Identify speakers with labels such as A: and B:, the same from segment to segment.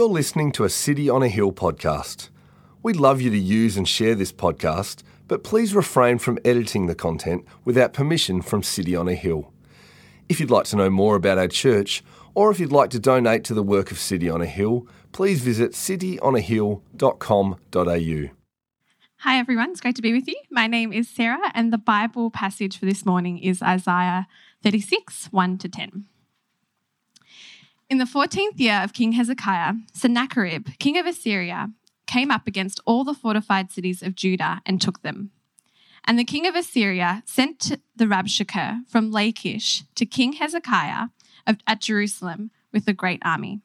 A: You're listening to a City on a Hill podcast. We'd love you to use and share this podcast, but please refrain from editing the content without permission from City on a Hill. If you'd like to know more about our church, or if you'd like to donate to the work of City on a Hill, please visit cityonahill.com.au.
B: Hi, everyone. It's great to be with you. My name is Sarah, and the Bible passage for this morning is Isaiah 36 1 to 10. In the 14th year of King Hezekiah, Sennacherib, king of Assyria, came up against all the fortified cities of Judah and took them. And the king of Assyria sent the Rabshakeh from Lachish to King Hezekiah at Jerusalem with a great army.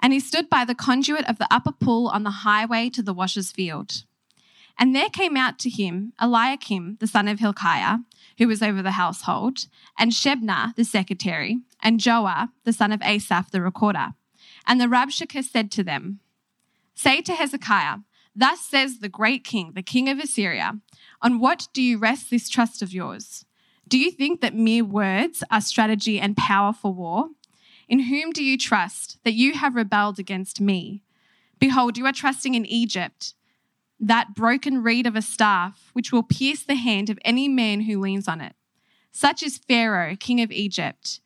B: And he stood by the conduit of the upper pool on the highway to the washer's field. And there came out to him Eliakim, the son of Hilkiah, who was over the household, and Shebna, the secretary, and Joah, the son of Asaph, the recorder. And the Rabshakeh said to them, Say to Hezekiah, Thus says the great king, the king of Assyria, On what do you rest this trust of yours? Do you think that mere words are strategy and power for war? In whom do you trust that you have rebelled against me? Behold, you are trusting in Egypt that broken reed of a staff, which will pierce the hand of any man who leans on it. Such is Pharaoh, king of Egypt,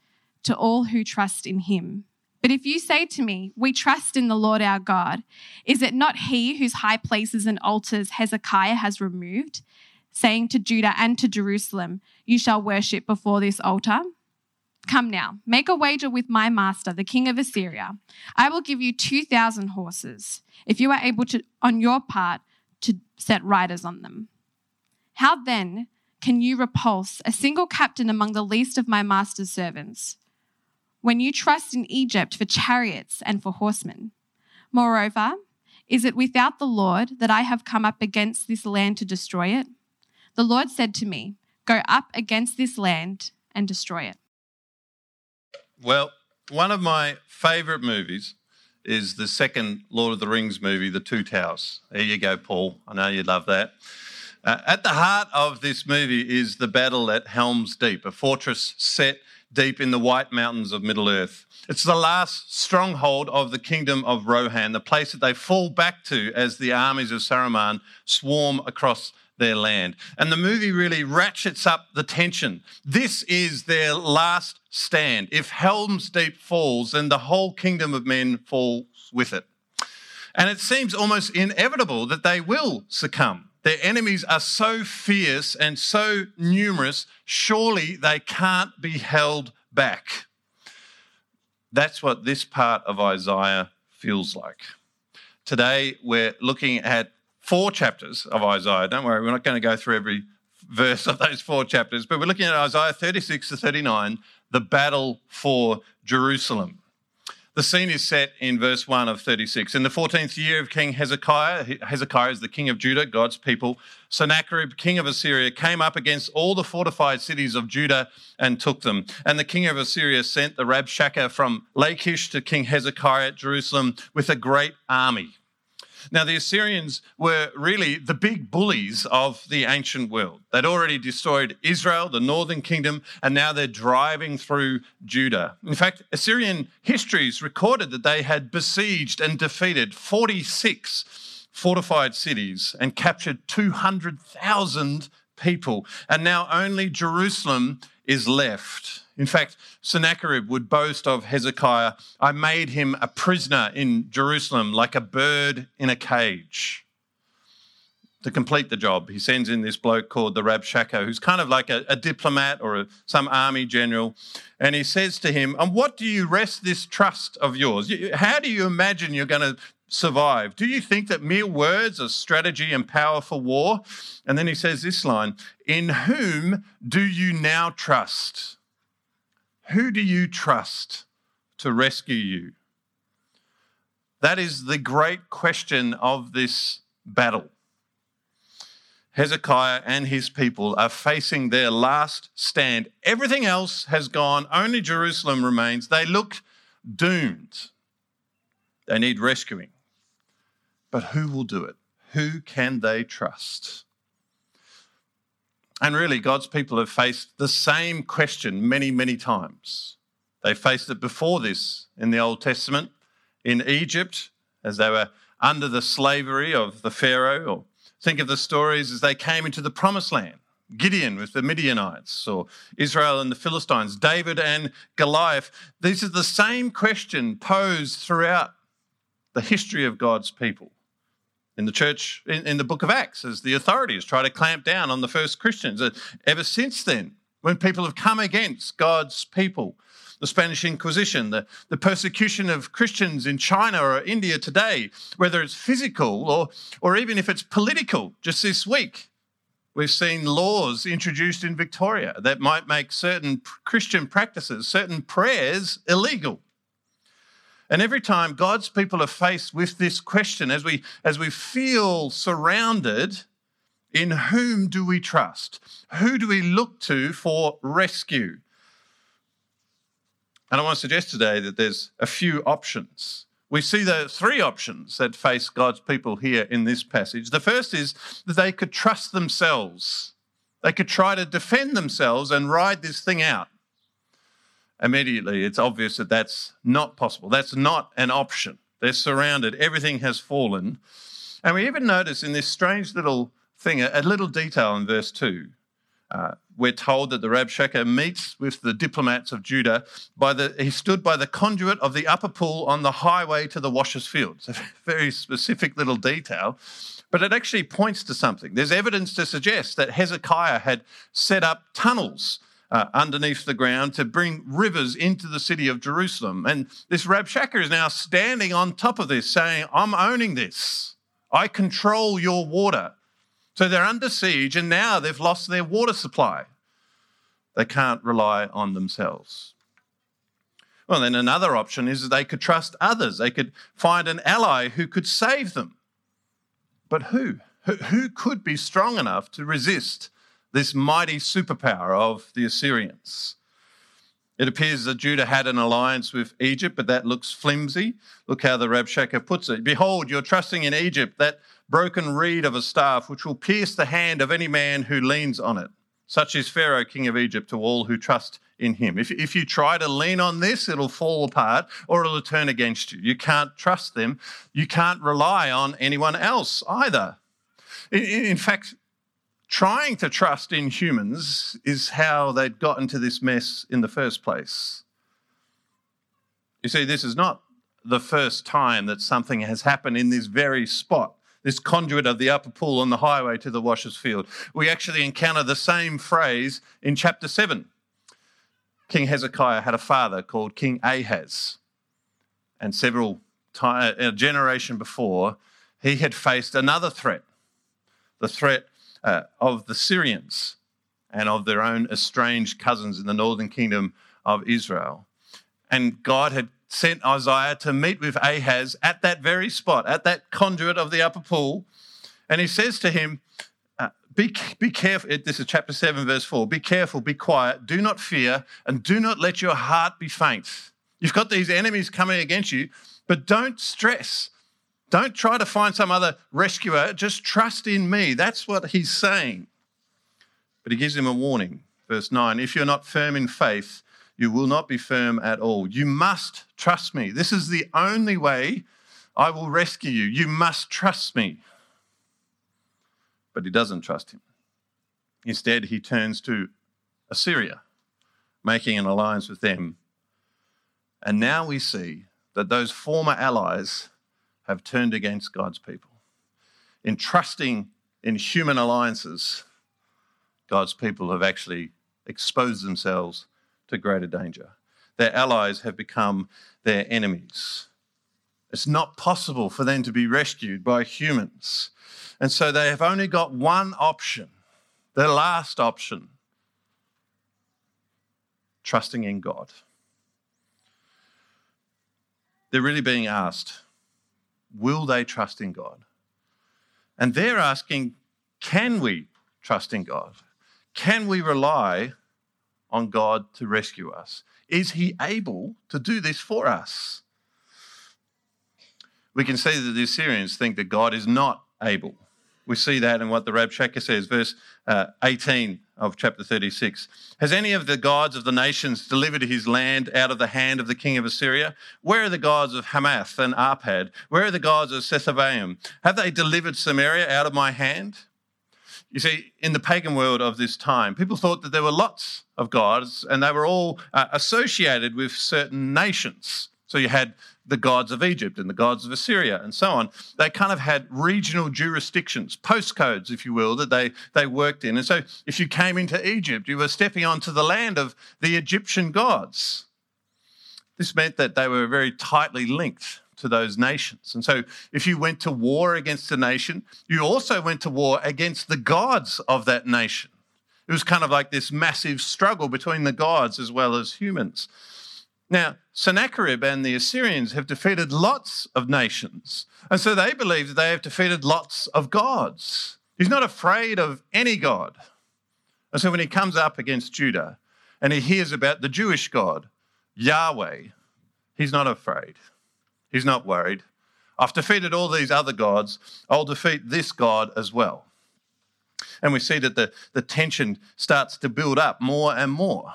B: to all who trust in him. But if you say to me, We trust in the Lord our God, is it not he whose high places and altars Hezekiah has removed, saying to Judah and to Jerusalem, You shall worship before this altar? Come now, make a wager with my master, the king of Assyria. I will give you 2,000 horses, if you are able to, on your part, to set riders on them. How then can you repulse a single captain among the least of my master's servants when you trust in Egypt for chariots and for horsemen? Moreover, is it without the Lord that I have come up against this land to destroy it? The Lord said to me, Go up against this land and destroy it.
C: Well, one of my favorite movies is the second Lord of the Rings movie, The Two Towers. There you go, Paul. I know you love that. Uh, at the heart of this movie is the battle at Helm's Deep, a fortress set deep in the White Mountains of Middle Earth. It's the last stronghold of the kingdom of Rohan, the place that they fall back to as the armies of Saruman swarm across their land. And the movie really ratchets up the tension. This is their last stand. If Helm's Deep falls, then the whole kingdom of men falls with it. And it seems almost inevitable that they will succumb. Their enemies are so fierce and so numerous, surely they can't be held back. That's what this part of Isaiah feels like. Today, we're looking at four chapters of Isaiah. Don't worry, we're not going to go through every verse of those four chapters, but we're looking at Isaiah 36 to 39, the battle for Jerusalem. The scene is set in verse 1 of 36. In the 14th year of King Hezekiah, Hezekiah is the king of Judah, God's people, Sennacherib, king of Assyria, came up against all the fortified cities of Judah and took them. And the king of Assyria sent the Rabshakeh from Lachish to King Hezekiah at Jerusalem with a great army. Now, the Assyrians were really the big bullies of the ancient world. They'd already destroyed Israel, the northern kingdom, and now they're driving through Judah. In fact, Assyrian histories recorded that they had besieged and defeated 46 fortified cities and captured 200,000 people. And now only Jerusalem is left. In fact, Sennacherib would boast of Hezekiah, I made him a prisoner in Jerusalem like a bird in a cage. To complete the job, he sends in this bloke called the Rabshakeh, who's kind of like a, a diplomat or a, some army general. And he says to him, And what do you rest this trust of yours? How do you imagine you're going to survive? Do you think that mere words are strategy and power for war? And then he says this line In whom do you now trust? Who do you trust to rescue you? That is the great question of this battle. Hezekiah and his people are facing their last stand. Everything else has gone, only Jerusalem remains. They look doomed. They need rescuing. But who will do it? Who can they trust? And really, God's people have faced the same question many, many times. They faced it before this in the Old Testament, in Egypt as they were under the slavery of the Pharaoh, or think of the stories as they came into the promised land. Gideon with the Midianites, or Israel and the Philistines, David and Goliath. These are the same question posed throughout the history of God's people. In the church, in, in the book of Acts, as the authorities try to clamp down on the first Christians. Uh, ever since then, when people have come against God's people, the Spanish Inquisition, the, the persecution of Christians in China or India today, whether it's physical or, or even if it's political. Just this week, we've seen laws introduced in Victoria that might make certain Christian practices, certain prayers illegal. And every time God's people are faced with this question, as we, as we feel surrounded, in whom do we trust? Who do we look to for rescue? And I want to suggest today that there's a few options. We see the three options that face God's people here in this passage. The first is that they could trust themselves, they could try to defend themselves and ride this thing out. Immediately, it's obvious that that's not possible. That's not an option. They're surrounded, everything has fallen. And we even notice in this strange little thing, a, little detail in verse 2. Uh, we're told that the Rabshakeh meets with the diplomats of Judah. By the, he stood by the conduit of the upper pool on the highway to the washer's field. It's a very specific little detail, but it actually points to something. There's evidence to suggest that Hezekiah had set up tunnels uh, underneath the ground to bring rivers into the city of Jerusalem. And this Rabshakeh is now standing on top of this, saying, I'm owning this. I control your water. So they're under siege and now they've lost their water supply. They can't rely on themselves. Well, then another option is that they could trust others. They could find an ally who could save them. But who? Who could be strong enough to resist this mighty superpower of the Assyrians? It appears that Judah had an alliance with Egypt, but that looks flimsy. Look how the Rabshakeh puts it. Behold, you're trusting in Egypt, that broken reed of a staff, which will pierce the hand of any man who leans on it. Such is Pharaoh, king of Egypt, to all who trust in him. If, if you try to lean on this, it'll fall apart or it'll turn against you. You can't trust them. You can't rely on anyone else either. In, in fact, trying to trust in humans is how they'd got into this mess in the first place. You see, this is not the first time that something has happened in this very spot this conduit of the upper pool on the highway to the washer's field. We actually encounter the same phrase in chapter 7. King Hezekiah had a father called King Ahaz, and several time, a uh, generation before, he had faced another threat the threat uh, of the Syrians and of their own estranged cousins in the northern kingdom of Israel. And God had sent Isaiah to meet with Ahaz at that very spot, at that conduit of the upper pool. And he says to him, uh, be, be careful. This is chapter 7, verse 4. Be careful, be quiet, do not fear, and do not let your heart be faint. You've got these enemies coming against you, but don't stress. Don't try to find some other rescuer. Just trust in me. That's what he's saying. But he gives him a warning. Verse 9 If you're not firm in faith, you will not be firm at all. You must trust me. This is the only way I will rescue you. You must trust me. But he doesn't trust him. Instead, he turns to Assyria, making an alliance with them. And now we see that those former allies have turned against God's people. In trusting in human alliances, God's people have actually exposed themselves to greater danger. Their allies have become their enemies. It's not possible for them to be rescued by humans. And so they have only got one option, their last option trusting in God. They're really being asked, will they trust in God? And they're asking, can we trust in God? Can we rely on God to rescue us? Is He able to do this for us? We can see that the Assyrians think that God is not able. We see that in what the Rabshakeh says, verse uh, 18 of chapter 36. Has any of the gods of the nations delivered his land out of the hand of the king of Assyria? Where are the gods of Hamath and Arpad? Where are the gods of Sepharvaim? Have they delivered Samaria out of my hand? You see, in the pagan world of this time, people thought that there were lots of gods and they were all uh, associated with certain nations. So you had the gods of Egypt and the gods of Assyria and so on. They kind of had regional jurisdictions, postcodes, if you will, that they, they worked in. And so if you came into Egypt, you were stepping onto the land of the Egyptian gods. This meant that they were very tightly linked to those nations. And so if you went to war against a nation, you also went to war against the gods of that nation. It was kind of like this massive struggle between the gods as well as humans. Now, Sennacherib and the Assyrians have defeated lots of nations, and so they believe that they have defeated lots of gods. He's not afraid of any god. And so when he comes up against Judah and he hears about the Jewish God, Yahweh, he's not afraid. He's not worried. I've defeated all these other gods. I'll defeat this God as well. And we see that the, the tension starts to build up more and more.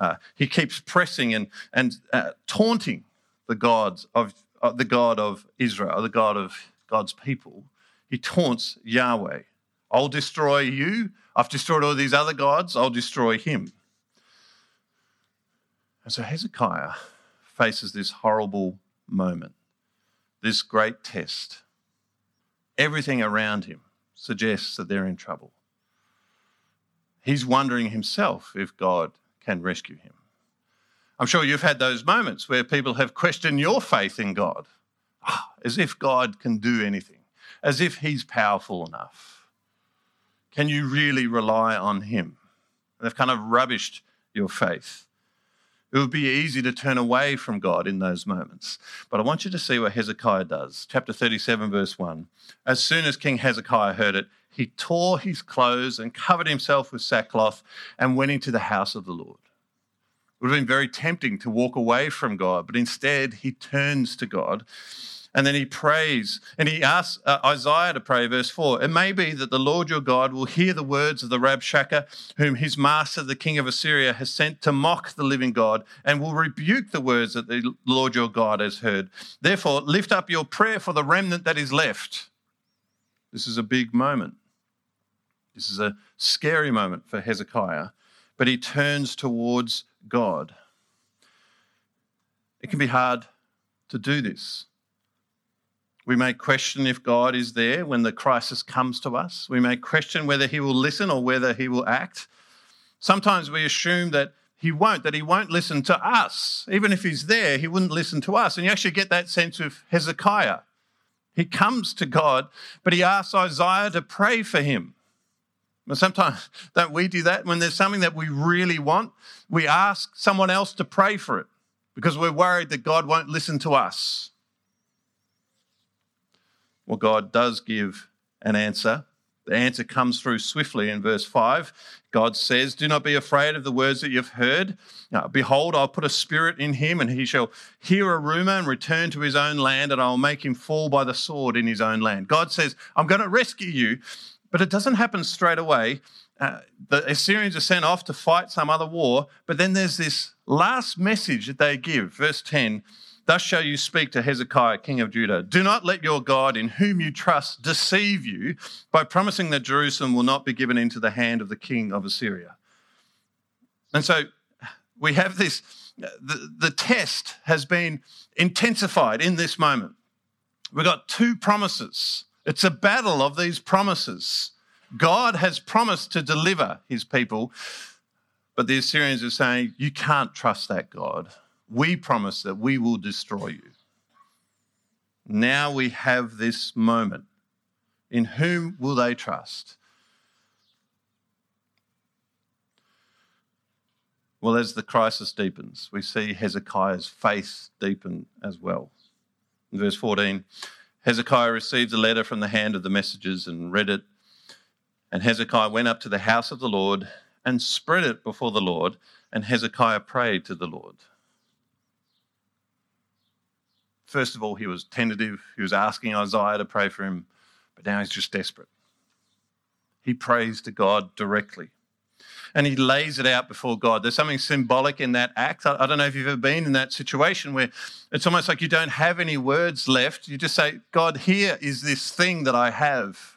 C: Uh, he keeps pressing and, and uh, taunting the gods of uh, the God of Israel, the God of God's people. He taunts Yahweh. I'll destroy you. I've destroyed all these other gods. I'll destroy him. And so Hezekiah faces this horrible moment, this great test. Everything around him suggests that they're in trouble. He's wondering himself if God can rescue him. I'm sure you've had those moments where people have questioned your faith in God, ah, as if God can do anything, as if he's powerful enough. Can you really rely on him? And they've kind of rubbished your faith. It would be easy to turn away from God in those moments. But I want you to see what Hezekiah does. Chapter 37, verse 1. As soon as King Hezekiah heard it, he tore his clothes and covered himself with sackcloth and went into the house of the Lord. It would have been very tempting to walk away from God, but instead he turns to God and then he prays and he asks uh, Isaiah to pray, verse 4. It may be that the Lord your God will hear the words of the Rabshakeh, whom his master, the king of Assyria, has sent to mock the living God, and will rebuke the words that the Lord your God has heard. Therefore, lift up your prayer for the remnant that is left. This is a big moment. This is a scary moment for Hezekiah, but he turns towards God. It can be hard to do this. We may question if God is there when the crisis comes to us. We may question whether he will listen or whether he will act. Sometimes we assume that he won't, that he won't listen to us. Even if he's there, he wouldn't listen to us. And you actually get that sense of Hezekiah. He comes to God, but he asks Isaiah to pray for him. And sometimes don't we do that? When there's something that we really want, we ask someone else to pray for it because we're worried that God won't listen to us. Well, God does give an answer. The answer comes through swiftly in verse 5. God says, Do not be afraid of the words that you've heard. Now, Behold, I'll put a spirit in him, and he shall hear a rumor and return to his own land, and I'll make him fall by the sword in his own land. God says, I'm going to rescue you, but it doesn't happen straight away. Uh, the Assyrians are sent off to fight some other war, but then there's this last message that they give, verse 10 Thus shall you speak to Hezekiah, king of Judah. Do not let your God, in whom you trust, deceive you by promising that Jerusalem will not be given into the hand of the king of Assyria. And so we have this the, the test has been intensified in this moment. We've got two promises. It's a battle of these promises. God has promised to deliver his people, but the Assyrians are saying, You can't trust that God we promise that we will destroy you. Now we have this moment. In whom will they trust? Well, as the crisis deepens, we see Hezekiah's faith deepen as well. In verse 14, Hezekiah received a letter from the hand of the messengers and read it. And Hezekiah went up to the house of the Lord and spread it before the Lord. And Hezekiah prayed to the Lord. First of all, he was tentative. He was asking Isaiah to pray for him. But now he's just desperate. He prays to God directly and he lays it out before God. There's something symbolic in that act. I, don't know if you've ever been in that situation where it's almost like you don't have any words left. You just say, God, here is this thing that I have.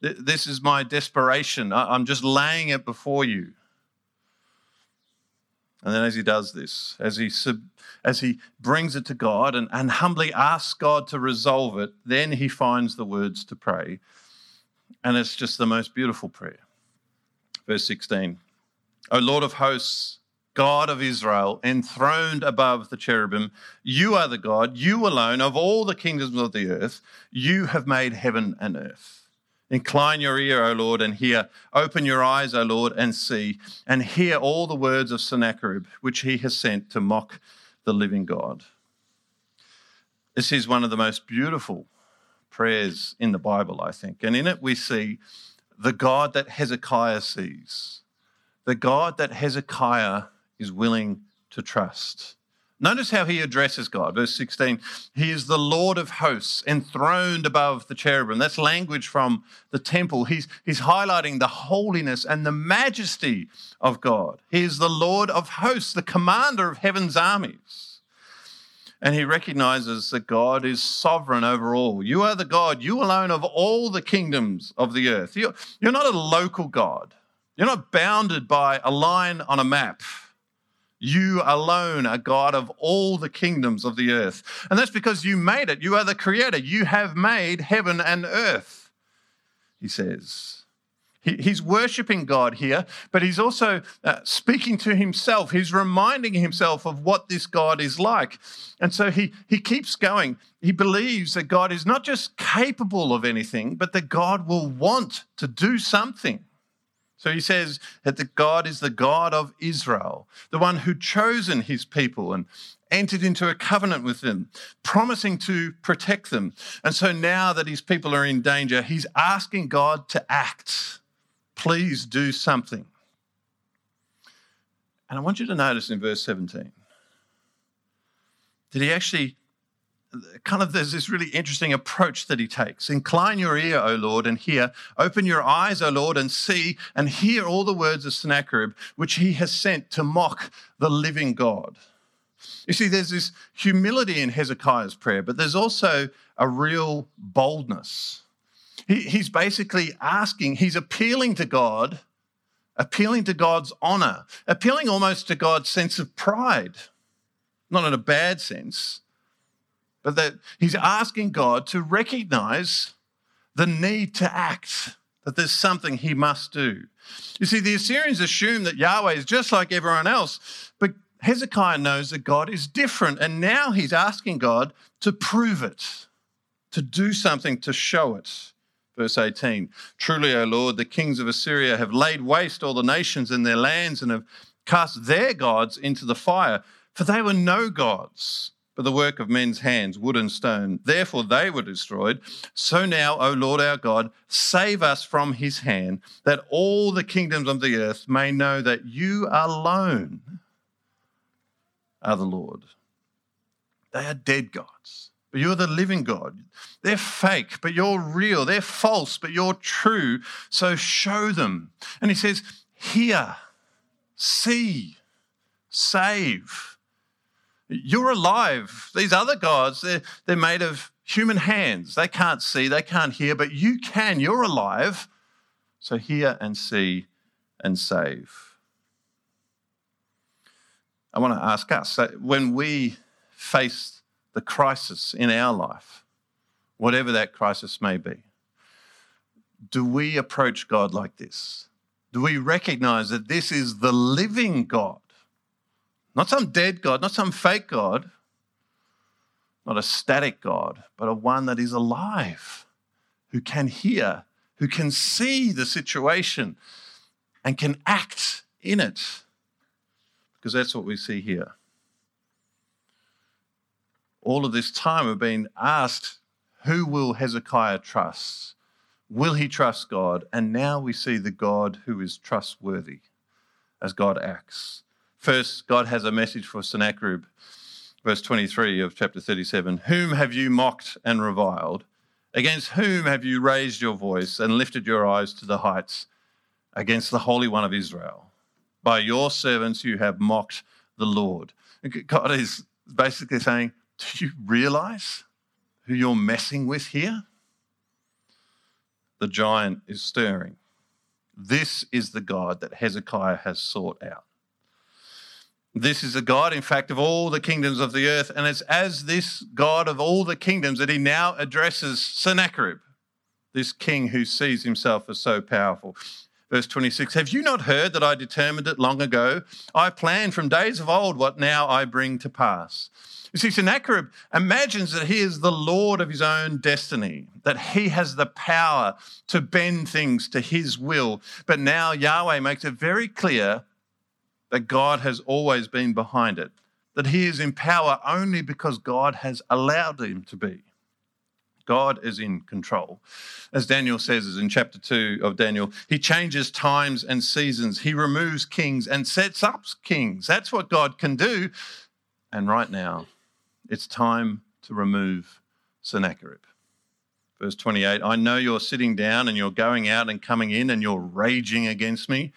C: This is my desperation. I'm just laying it before you. And then as he does this, as he, sub, as he brings it to God and, and humbly asks God to resolve it, then he finds the words to pray. And it's just the most beautiful prayer. Verse 16 O Lord of hosts, God of Israel, enthroned above the cherubim, you are the God, you alone, of all the kingdoms of the earth, you have made heaven and earth. Incline your ear, O Lord, and hear. Open your eyes, O Lord, and see, and hear all the words of Sennacherib, which he has sent to mock the living God. This is one of the most beautiful prayers in the Bible, I think. And in it, we see the God that Hezekiah sees, the God that Hezekiah is willing to trust. Notice how he addresses God. Verse 16, he is the Lord of hosts, enthroned above the cherubim. That's language from the temple. He's, he's highlighting the holiness and the majesty of God. He is the Lord of hosts, the commander of heaven's armies and he recognizes that God is sovereign over all. You are the God, you alone of all the kingdoms of the earth. You're, you're not a local God, you're not bounded by a line on a map. You alone are God of all the kingdoms of the earth. And that's because you made it. You are the creator. You have made heaven and earth, he says. He's worshiping God here, but he's also uh, speaking to himself. He's reminding himself of what this God is like. And so he, he keeps going. He believes that God is not just capable of anything, but that God will want to do something. So he says that the God is the God of Israel, the one who chosen his people and entered into a covenant with them, promising to protect them. And so now that his people are in danger, he's asking God to act Please do something. And I want you to notice in verse 17 that he actually kind of there's this really interesting approach that he takes. Incline your ear, O Lord, and hear. Open your eyes, O Lord, and see and hear all the words of Sennacherib, which he has sent to mock the living God. You see, there's this humility in Hezekiah's prayer, but there's also a real boldness. He, he's basically asking, he's appealing to God, appealing to God's honor, appealing almost to God's sense of pride, not in a bad sense, but that he's asking God to recognize the need to act, that there's something he must do. You see, the Assyrians assume that Yahweh is just like everyone else, but Hezekiah knows that God is different, and now he's asking God to prove it, to do something to show it. Verse 18 Truly, O Lord, the kings of Assyria have laid waste all the nations and their lands and have cast their gods into the fire, for they were no gods, but the work of men's hands, wood and stone. Therefore they were destroyed. So now, O Lord our God, save us from his hand, that all the kingdoms of the earth may know that you alone are the Lord. They are dead gods but you're the living God. They're fake, but you're real. They're false, but you're true. So show them. And he says, Hear, see, save. You're alive. These other gods, they're, they're made of human hands. They can't see, they can't hear, but you can. You're alive. So hear and see and save. I want to ask us when we face the crisis in our life, whatever that crisis may be, do we approach God like this? Do we recognize that this is the living God? Not some dead God, not some fake God, not a static God, but a one that is alive, who can hear, who can see the situation and can act in it. Because that's what we see here all of this time have been asked, who will Hezekiah trust? Will he trust God? And now we see the God who is trustworthy as God acts. First, God has a message for Sennacherib, verse 23 of chapter 37 Whom have you mocked and reviled? Against whom have you raised your voice and lifted your eyes to the heights? Against the Holy One of Israel. By your servants you have mocked the Lord. God is basically saying, Do you realize who you're messing with here? The giant is stirring. This is the God that Hezekiah has sought out. This is the God, in fact, of all the kingdoms of the earth. And it's as this God of all the kingdoms that he now addresses Sennacherib, this king who sees himself as so powerful. Verse 26 Have you not heard that I determined it long ago? I planned from days of old what now I bring to pass. You see, Sennacherib imagines that he is the Lord of his own destiny, that he has the power to bend things to his will. But now Yahweh makes it very clear that God has always been behind it, that he is in power only because God has allowed him to be. God is in control. As Daniel says in chapter 2 of Daniel, he changes times and seasons. He removes kings and sets up kings. That's what God can do. And right now, it's time to remove Sennacherib. Verse 28 I know you're sitting down and you're going out and coming in and you're raging against me.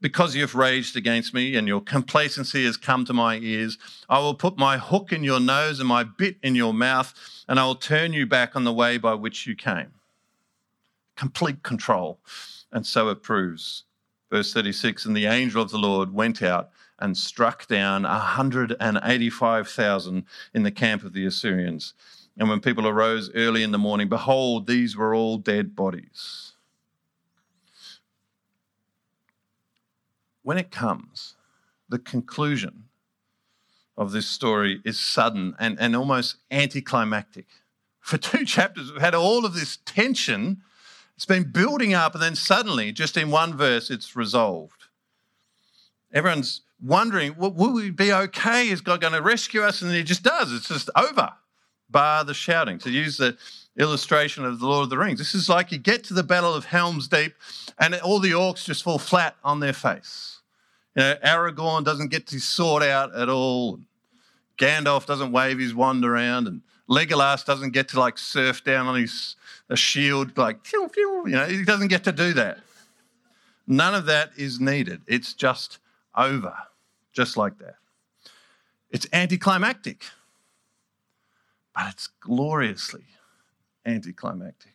C: Because you've raged against me and your complacency has come to my ears, I will put my hook in your nose and my bit in your mouth, and I will turn you back on the way by which you came. Complete control. And so it proves. Verse 36 And the angel of the Lord went out and struck down 185,000 in the camp of the Assyrians. And when people arose early in the morning, behold, these were all dead bodies. When it comes, the conclusion of this story is sudden and, and almost anticlimactic. For two chapters, we've had all of this tension. It's been building up, and then suddenly, just in one verse, it's resolved. Everyone's wondering, well, will we be okay? Is God going to rescue us? And he just does. It's just over, bar the shouting. To use the illustration of the Lord of the Rings, this is like you get to the Battle of Helm's Deep, and all the orcs just fall flat on their face. You know, Aragorn doesn't get his sword out at all. Gandalf doesn't wave his wand around, and Legolas doesn't get to like surf down on his shield, like phew, phew, you know, he doesn't get to do that. None of that is needed. It's just over, just like that. It's anticlimactic, but it's gloriously anticlimactic.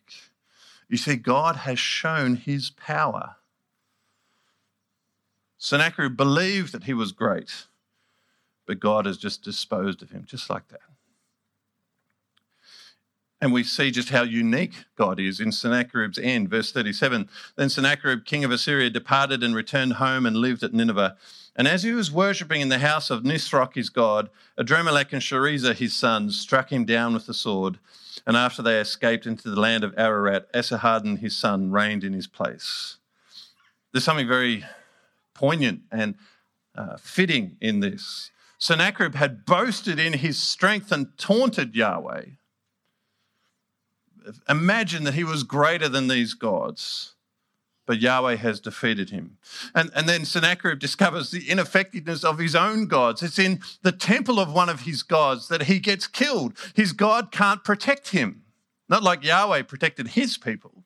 C: You see, God has shown his power Sennacherib believed that he was great, but God has just disposed of him, just like that. And we see just how unique God is in Sennacherib's end. Verse 37 Then Sennacherib, king of Assyria, departed and returned home and lived at Nineveh. And as he was worshipping in the house of Nisroch, his god, Adrammelech and Sharezer, his sons, struck him down with the sword. And after they escaped into the land of Ararat, Esarhaddon, his son, reigned in his place. There's something very poignant and uh, fitting in this. Sennacherib had boasted in his strength and taunted Yahweh. Imagine that he was greater than these gods, but Yahweh has defeated him. And, and then Sennacherib discovers the ineffectiveness of his own gods. It's in the temple of one of his gods that he gets killed. His God can't protect him, not like Yahweh protected his people.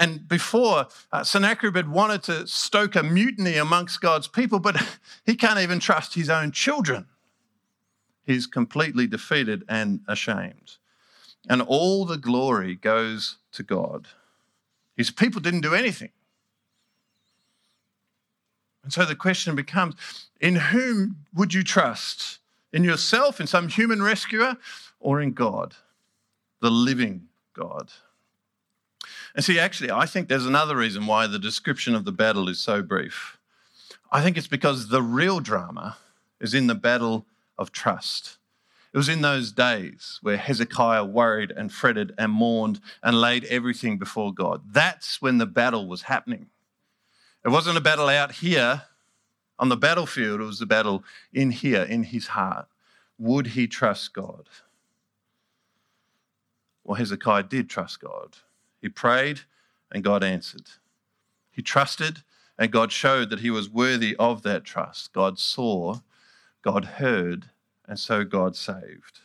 C: And before, uh, Sennacherib had wanted to stoke a mutiny amongst God's people, but he can't even trust his own children. He's completely defeated and ashamed. And all the glory goes to God. His people didn't do anything. And so the question becomes in whom would you trust? In yourself, in some human rescuer, or in God, the living God? And see, actually, I think there's another reason why the description of the battle is so brief. I think it's because the real drama is in the battle of trust. It was in those days where Hezekiah worried and fretted and mourned and laid everything before God. That's when the battle was happening. It wasn't a battle out here on the battlefield, it was a battle in here, in his heart. Would he trust God? Well, Hezekiah did trust God. He prayed and God answered. He trusted and God showed that he was worthy of that trust. God saw, God heard, and so God saved.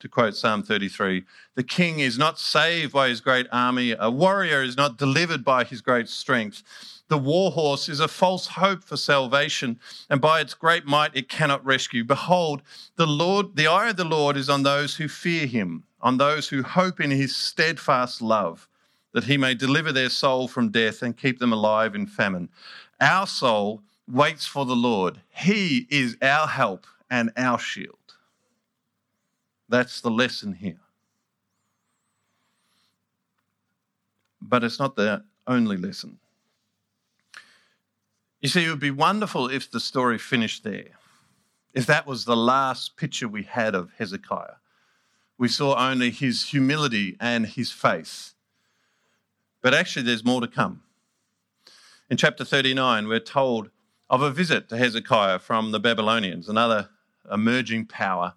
C: to quote Psalm 33, the king is not saved by his great army, a warrior is not delivered by his great strength. The war horse is a false hope for salvation, and by its great might it cannot rescue. Behold, the Lord, the eye of the Lord is on those who fear him, on those who hope in his steadfast love, that he may deliver their soul from death and keep them alive in famine. Our soul waits for the Lord. He is our help and our shield. That's the lesson here. But it's not the only lesson. You see, it would be wonderful if the story finished there, if that was the last picture we had of Hezekiah. We saw only his humility and his faith. But actually, there's more to come. In chapter 39, we're told of a visit to Hezekiah from the Babylonians, another emerging power.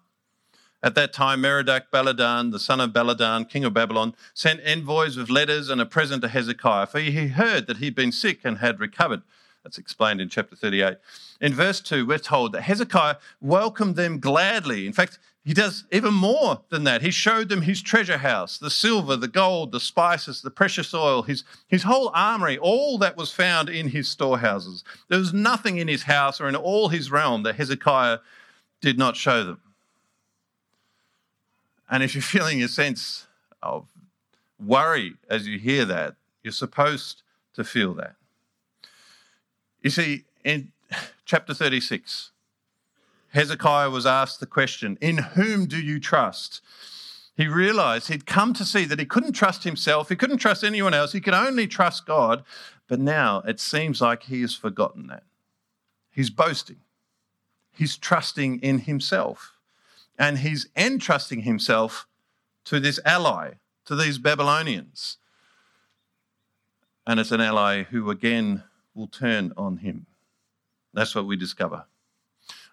C: At that time, Merodach Baladan, the son of Baladan, king of Babylon, sent envoys with letters and a present to Hezekiah, for he heard that he'd been sick and had recovered. That's explained in chapter 38. In verse 2, we're told that Hezekiah welcomed them gladly. In fact, he does even more than that. He showed them his treasure house, the silver, the gold, the spices, the precious oil, his, his whole armory, all that was found in his storehouses. There was nothing in his house or in all his realm that Hezekiah did not show them. And if you're feeling a sense of worry as you hear that, you're supposed to feel that. You see, in chapter 36, Hezekiah was asked the question, In whom do you trust? He realized he'd come to see that he couldn't trust himself, he couldn't trust anyone else, he could only trust God. But now it seems like he has forgotten that. He's boasting, he's trusting in himself, and he's entrusting himself to this ally, to these Babylonians. And it's an ally who again will turn on him. That's what we discover.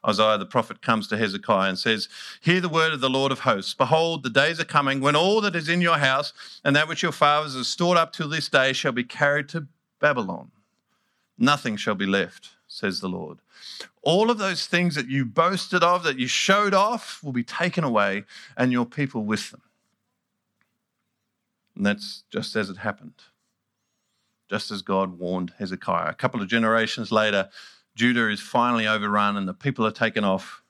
C: Isaiah the prophet comes to Hezekiah and says, Hear the word of the Lord of hosts. Behold, the days are coming when all that is in your house and that which your fathers have stored up till this day shall be carried to Babylon. Nothing shall be left, says the Lord. All of those things that you boasted of, that you showed off, will be taken away, and your people with them. And that's just as it happened just as God warned Hezekiah. A couple of generations later, Judah is finally overrun and the people are taken off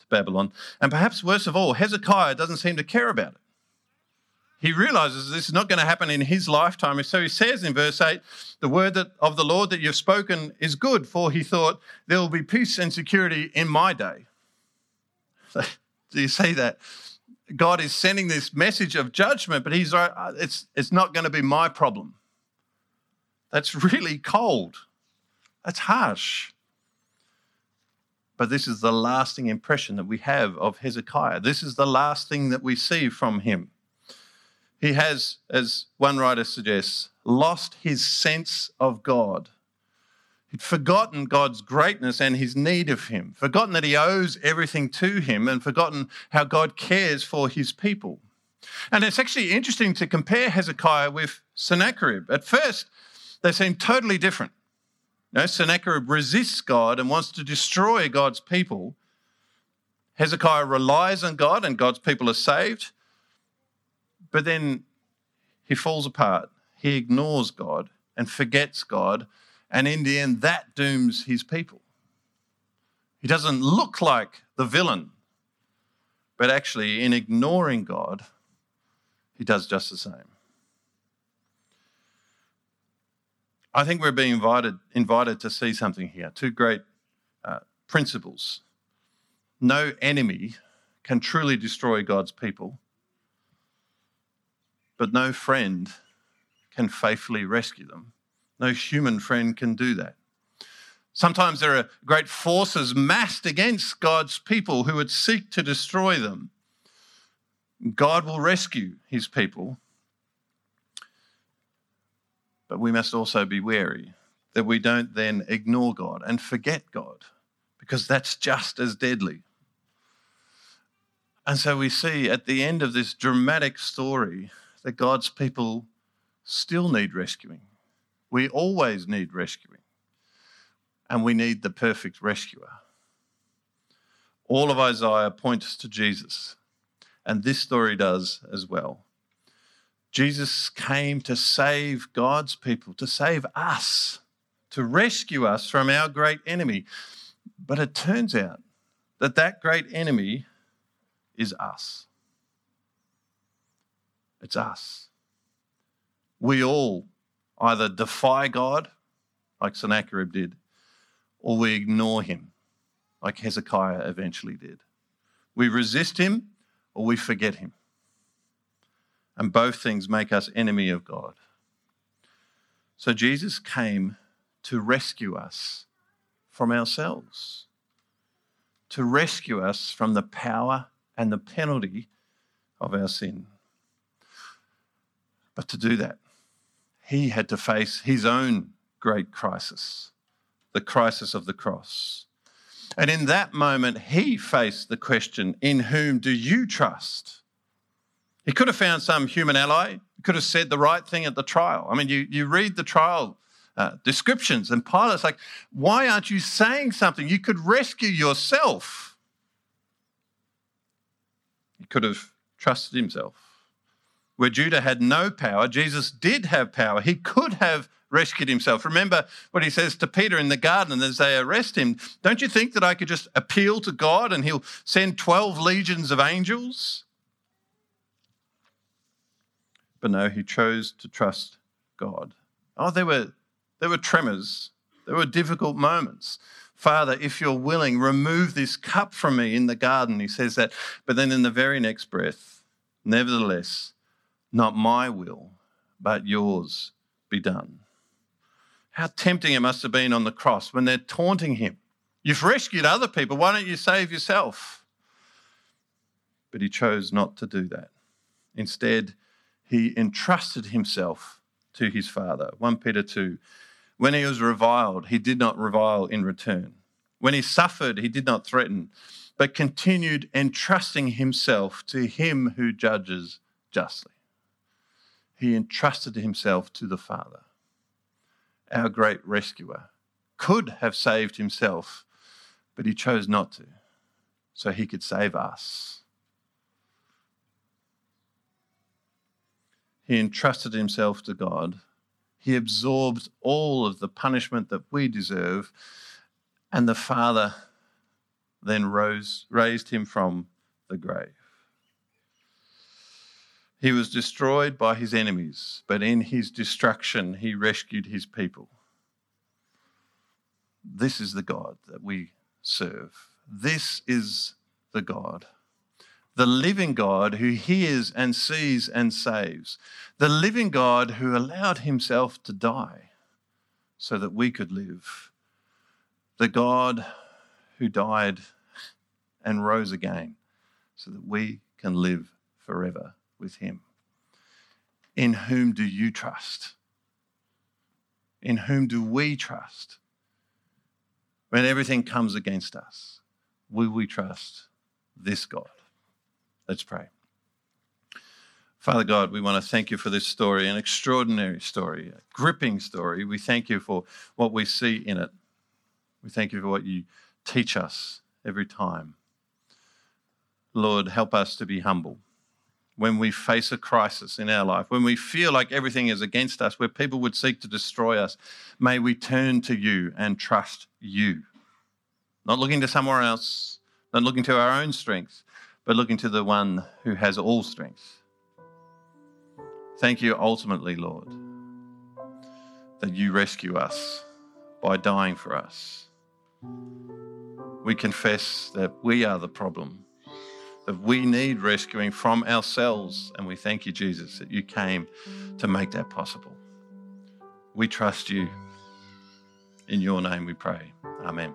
C: to Babylon. And perhaps worst of all, Hezekiah doesn't seem to care about it. He realizes this is not going to happen in his lifetime. So he says in verse 8, The word that, of the Lord that you've spoken is good, for he thought, There will be peace and security in my day. So, do you see that? God is sending this message of judgment, but he's uh, it's, it's not going to be my problem. That's really cold. That's harsh. But this is the lasting impression that we have of Hezekiah. This is the last thing that we see from him. He has, as one writer suggests, lost his sense of God. He'd forgotten God's greatness and his need of him, forgotten that he owes everything to him, and forgotten how God cares for his people. And it's actually interesting to compare Hezekiah with Sennacherib. At first, they seem totally different. Sennacherib resists God and wants to destroy God's people. Hezekiah relies on God and God's people are saved. But then he falls apart. He ignores God and forgets God. And in the end, that dooms his people. He doesn't look like the villain, but actually, in ignoring God, he does just the same. I think we're being invited, invited to see something here. Two great uh, principles. No enemy can truly destroy God's people, but no friend can faithfully rescue them. No human friend can do that. Sometimes there are great forces massed against God's people who would seek to destroy them. God will rescue his people, but we must also be wary that we don't then ignore God and forget God, because that's just as deadly. And so we see at the end of this dramatic story that God's people still need rescuing. We always need rescuing, and we need the perfect rescuer. All of Isaiah points to Jesus And this story does as well. Jesus came to save God's people, to save us, to rescue us from our great enemy. But it turns out that that great enemy is us. It's us. We all either defy God, like Sennacherib did, or we ignore him, like Hezekiah eventually did. We resist him or we forget him. And both things make us enemy of God. So Jesus came to rescue us from ourselves, to rescue us from the power and the penalty of our sin. But to do that, he had to face his own great crisis, the crisis of the cross. And in that moment, he faced the question In whom do you trust? He could have found some human ally, he could have said the right thing at the trial. I mean, you, you read the trial uh, descriptions, and Pilate's like, Why aren't you saying something? You could rescue yourself. He could have trusted himself. Where Judah had no power, Jesus did have power. He could have rescued himself. Remember what he says to Peter in the garden as they arrest him. Don't you think that I could just appeal to God and he'll send 12 legions of angels? But no, he chose to trust God. Oh, there were, there were tremors, there were difficult moments. Father, if you're willing, remove this cup from me in the garden. He says that. But then in the very next breath, nevertheless, not my will, but yours be done. How tempting it must have been on the cross when they're taunting him. You've rescued other people. Why don't you save yourself? But he chose not to do that. Instead, he entrusted himself to his Father. 1 Peter 2. When he was reviled, he did not revile in return. When he suffered, he did not threaten, but continued entrusting himself to him who judges justly he entrusted himself to the Father. Our great rescuer could have saved himself, but he chose not to, so he could save us. He entrusted himself to God. He absorbed all of the punishment that we deserve, and the Father then rose, raised him from the grave. He was destroyed by his enemies, but in his destruction, he rescued his people. This is the God that we serve. This is the God. The living God who hears and sees and saves. The living God who allowed himself to die so that we could live. The God who died and rose again so that we can live forever with him. In whom do you trust? In whom do we trust? When everything comes against us, will we trust this God? Let's pray. Father God, we want to thank you for this story, an extraordinary story, a gripping story. We thank you for what we see in it. We thank you for what you teach us every time. Lord, help us to be humble when we face a crisis in our life, when we feel like everything is against us, where people would seek to destroy us, may we turn to you and trust you. Not looking to somewhere else, not looking to our own strength, but looking to the one who has all strength. Thank you ultimately, Lord, that you rescue us by dying for us. We confess that we are the problem that we need rescuing from ourselves. And we thank you, Jesus, that you came to make that possible. We trust you. In your name we pray. Amen.